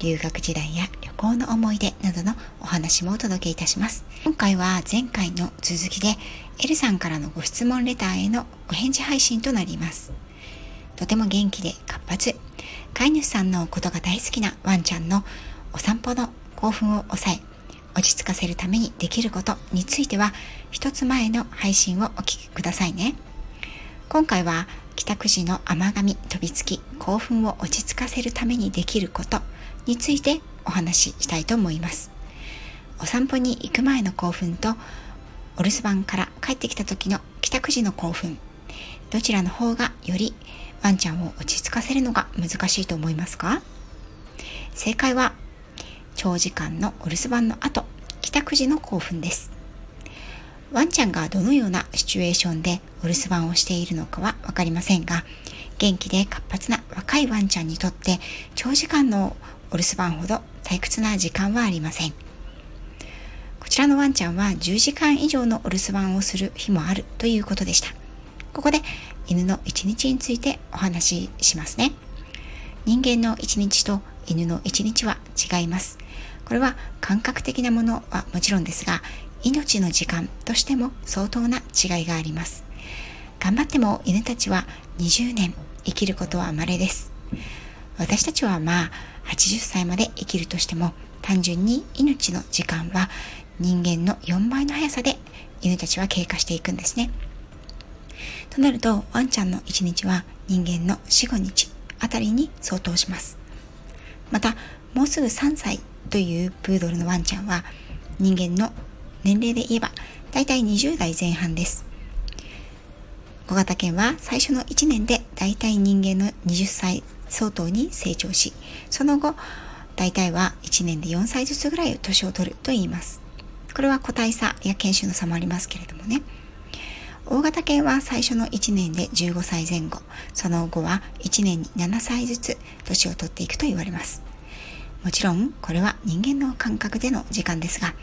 留学時代や旅行の思い出などのお話もお届けいたします。今回は前回の続きで、エルさんからのご質問レターへのお返事配信となります。とても元気で活発、飼い主さんのことが大好きなワンちゃんのお散歩の興奮を抑え、落ち着かせるためにできることについては、一つ前の配信をお聞きくださいね。今回は帰宅時の甘噛み飛びつき興奮を落ち着かせるためにできることについてお話ししたいと思います。お散歩に行く前の興奮とお留守番から帰ってきた時の帰宅時の興奮。どちらの方がよりワンちゃんを落ち着かせるのが難しいと思いますか？正解は長時間のお留守番の後帰宅時の興奮です。ワンちゃんがどのようなシチュエーションでお留守番をしているのかは分かりませんが元気で活発な若いワンちゃんにとって長時間のお留守番ほど退屈な時間はありません。こちらのワンちゃんは10時間以上のお留守番をする日もあるということでした。ここで犬の1日についてお話ししますね。人間の1日と犬の1日は違います。これは感覚的なものはもちろんですが、命の時間としても相当な違いがあります。頑張っても犬たちは20年生きることは稀です。私たちはまあ80歳まで生きるとしても単純に命の時間は人間の4倍の速さで犬たちは経過していくんですね。となるとワンちゃんの1日は人間の4、5日あたりに相当します。またもうすぐ3歳というプードルのワンちゃんは人間の年齢で言えばだいたい20代前半です。小型犬は最初の1年でだいたい人間の20歳相当に成長し、その後、大体は1年で4歳ずつぐらい年を取ると言います。これは個体差や研修の差もありますけれどもね。大型犬は最初の1年で15歳前後、その後は1年に7歳ずつ年を取っていくと言われます。もちろん、これは人間の感覚での時間ですが、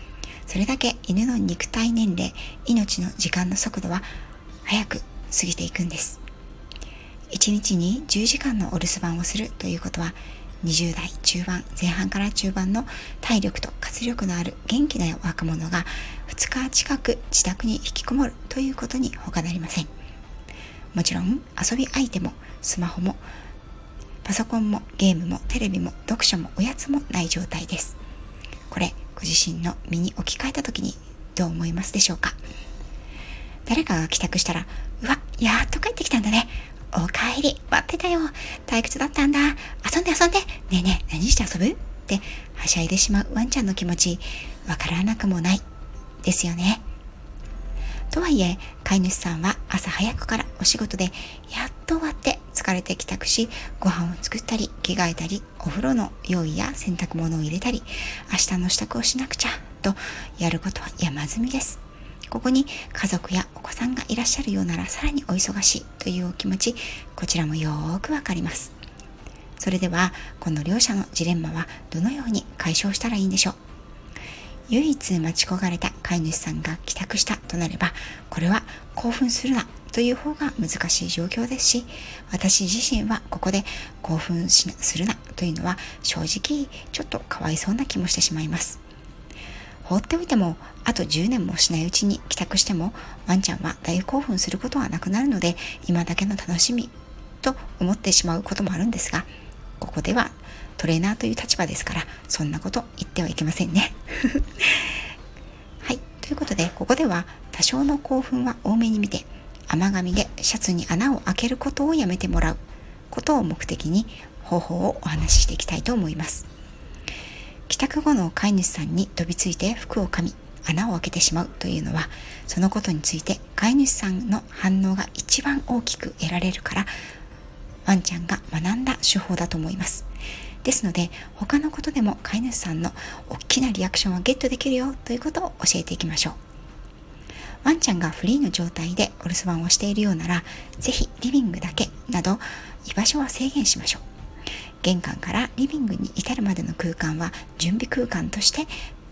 それだけ犬の肉体年齢、命の時間の速度は早く過ぎていくんです。1日に10時間のお留守番をするということは20代中盤前半から中盤の体力と活力のある元気な若者が2日近く自宅に引きこもるということに他なりません。もちろん遊び相手もスマホもパソコンもゲームもテレビも読書もおやつもない状態です。これご自身の身に置き換えた時にどう思いますでしょうか？誰かが帰宅したらうわやっと帰ってきたんだね。おかえり、待ってたよ。退屈だったんだ。遊んで遊んで。ねえねえ、何して遊ぶ？ってはしゃいでしまうワンちゃんの気持ち、わからなくもない。ですよね。とはいえ、飼い主さんは朝早くからお仕事でやっと終わって疲れて帰宅し、ご飯を作ったり、着替えたり、お風呂の用意や洗濯物を入れたり、明日の支度をしなくちゃ、とやることは山積みです。ここに家族やお子さんがいらっしゃるようならさらにお忙しいというお気持ち、こちらもよーくわかります。それでは、この両者のジレンマはどのように解消したらいいんでしょう？唯一待ち焦がれた飼い主さんが帰宅したとなれば、これは興奮するなという方が難しい状況ですし、私自身はここで興奮するなというのは正直ちょっとかわいそうな気もしてしまいます。放っておいてもあと10年もしないうちに帰宅してもワンちゃんは大興奮することはなくなるので今だけの楽しみと思ってしまうこともあるんですがここではトレーナーという立場ですからそんなこと言ってはいけませんね。はい。ということでここでは多少の興奮は多めに見て甘噛みでシャツに穴を開けることをやめてもらうことを目的に方法をお話ししていきたいと思います。帰宅後の飼い主さんに飛びついて服を噛み穴を開けてしまうというのはそのことについて飼い主さんの反応が一番大きく得られるからワンちゃんが学んだ手法だと思いますですので他のことでも飼い主さんの大きなリアクションをゲットできるよということを教えていきましょうワンちゃんがフリーの状態でお留守番をしているようなら、ぜひリビングだけなど居場所は制限しましょう。玄関からリビングに至るまでの空間は準備空間として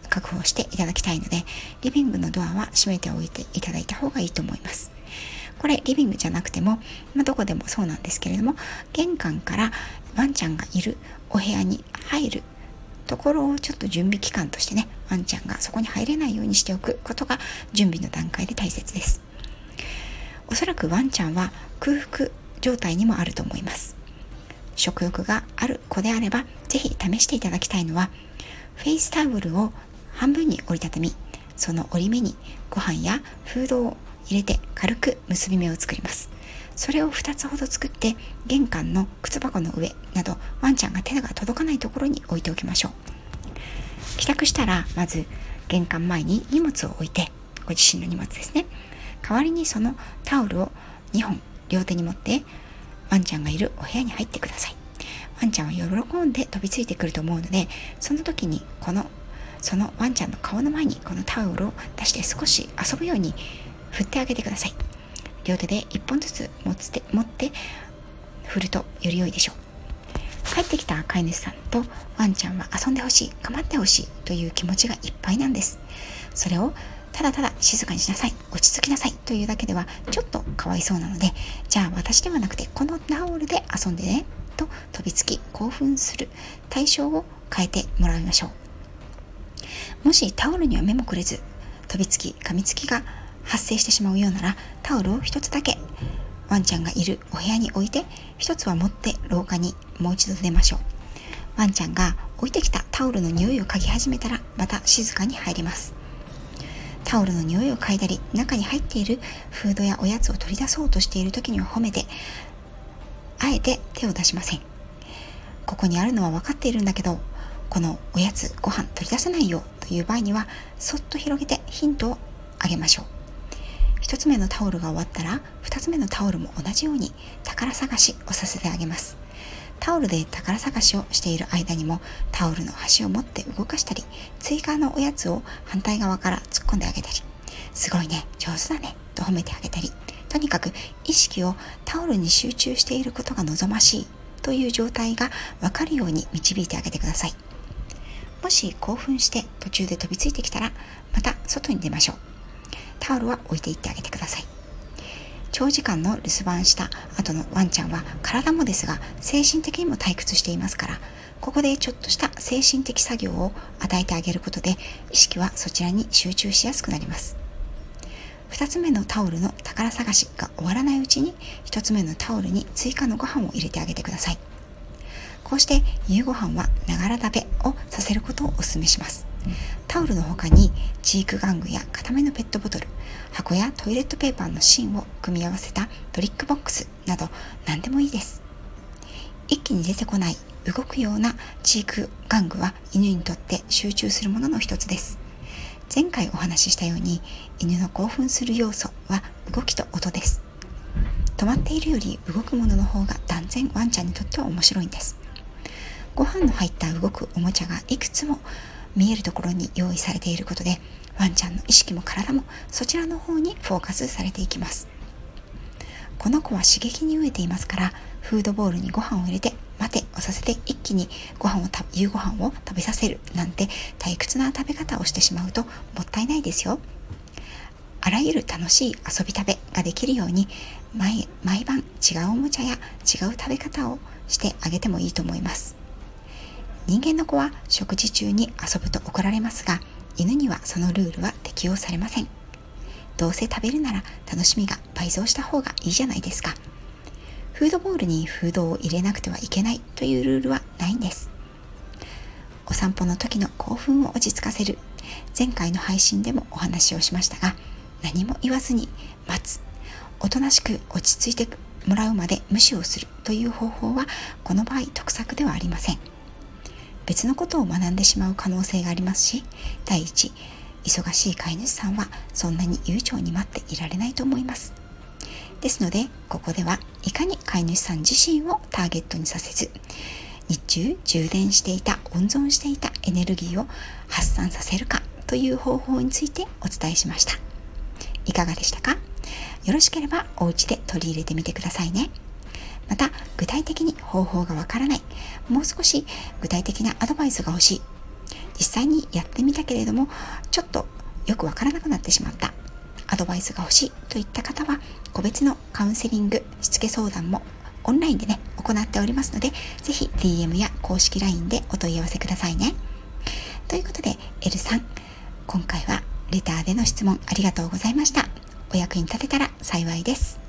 確保していただきたいので、リビングのドアは閉めておいていただいた方がいいと思います。これリビングじゃなくても、まあ、どこでもそうなんですけれども、玄関からワンちゃんがいるお部屋に入るところをちょっと準備期間としてね、ワンちゃんがそこに入れないようにしておくことが準備の段階で大切です。おそらくワンちゃんは空腹状態にもあると思います。食欲がある子であれば、ぜひ試していただきたいのは、フェイスタオルを半分に折りたたみ、その折り目にご飯やフードを入れて軽く結び目を作ります。それを2つほど作って玄関の靴箱の上などワンちゃんが手が届かないところに置いておきましょう帰宅したらまず玄関前に荷物を置いてご自身の荷物ですね代わりにそのタオルを2本両手に持ってワンちゃんがいるお部屋に入ってください。ワンちゃんは喜んで飛びついてくると思うのでその時にこのそのワンちゃんの顔の前にこのタオルを出して少し遊ぶように振ってあげてください。両手で1本ずつ持って持って振るとより良いでしょう。帰ってきた飼い主さんとワンちゃんは遊んでほしい構ってほしいという気持ちがいっぱいなんです。それをただただ静かにしなさい。落ち着きなさい。というだけではちょっとかわいそうなのでじゃあ私ではなくてこのタオルで遊んでねと飛びつき興奮する。対象を変えてもらいましょう。もしタオルには目もくれず飛びつき噛みつきが発生してしまうようならタオルを一つだけ。ワンちゃんがいるお部屋に置いて一つは持って廊下にもう一度出ましょう。ワンちゃんが置いてきたタオルの匂いを嗅ぎ始めたらまた静かに入ります。タオルの匂いを嗅いだり中に入っているフードやおやつを取り出そうとしている時には褒めてあえて手を出しません。ここにあるのは分かっているんだけどこのおやつご飯取り出せないよという場合にはそっと広げてヒントをあげましょう。1つ目のタオルが終わったら2つ目のタオルも同じように宝探しをさせてあげます。タオルで宝探しをしている間にもタオルの端を持って動かしたり追加のおやつを反対側から突っ込んであげたり。すごいね。上手だね。と褒めてあげたり。とにかく意識をタオルに集中していることが望ましい。という状態がわかるように導いてあげてください。もし興奮して途中で飛びついてきたらまた外に出ましょう。タオルは置いていってあげてください。長時間の留守番した後のワンちゃんは体もですが精神的にも退屈していますからここでちょっとした精神的作業を与えてあげることで意識はそちらに集中しやすくなります。2つ目のタオルの宝探しが終わらないうちに1つ目のタオルに追加のご飯を入れてあげてください。こうして夕ご飯はながら食べをさせることをお勧めします。タオルの他にチーク玩具や固めのペットボトル箱やトイレットペーパーの芯を組み合わせたトリックボックスなど何でもいいです。一気に出てこない動くようなチーク玩具は犬にとって集中するものの一つです。前回お話ししたように犬の興奮する要素は動きと音です。止まっているより動くものの方が断然ワンちゃんにとっては面白いんです。ご飯の入った動くおもちゃがいくつも見えるところに用意されていることでワンちゃんの意識も体もそちらの方にフォーカスされていきます。この子は刺激に飢えていますからフードボールにご飯を入れて待てをさせて一気にご飯を夕ご飯を食べさせるなんて退屈な食べ方をしてしまうともったいないですよ。あらゆる楽しい遊び食べができるように毎毎晩違うおもちゃや違う食べ方をしてあげてもいいと思います。人間の子は食事中に遊ぶと怒られますが犬にはそのルールは適用されません。どうせ食べるなら楽しみが倍増した方がいいじゃないですか。フードボールにフードを入れなくてはいけないというルールはないんです。お散歩の時の興奮を落ち着かせる。前回の配信でもお話をしましたが何も言わずに待つ。おとなしく落ち着いてもらうまで無視をするという方法はこの場合得策ではありません。別のことを学んでしまう可能性がありますし第一忙しい飼い主さんはそんなに悠長に待っていられないと思います。ですのでここではいかに飼い主さん自身をターゲットにさせず日中充電していた温存していたエネルギーを発散させるかという方法についてお伝えしました。いかがでしたか？よろしければお家で取り入れてみてくださいね。また、具体的に方法がわからない、もう少し具体的なアドバイスが欲しい、実際にやってみたけれども、ちょっとよくわからなくなってしまった、アドバイスが欲しいといった方は、個別のカウンセリング、しつけ相談もオンラインでね、行っておりますので、ぜひ DM や公式 LINE でお問い合わせくださいね。ということで、L さん、今回はレターでの質問ありがとうございました。お役に立てたら幸いです。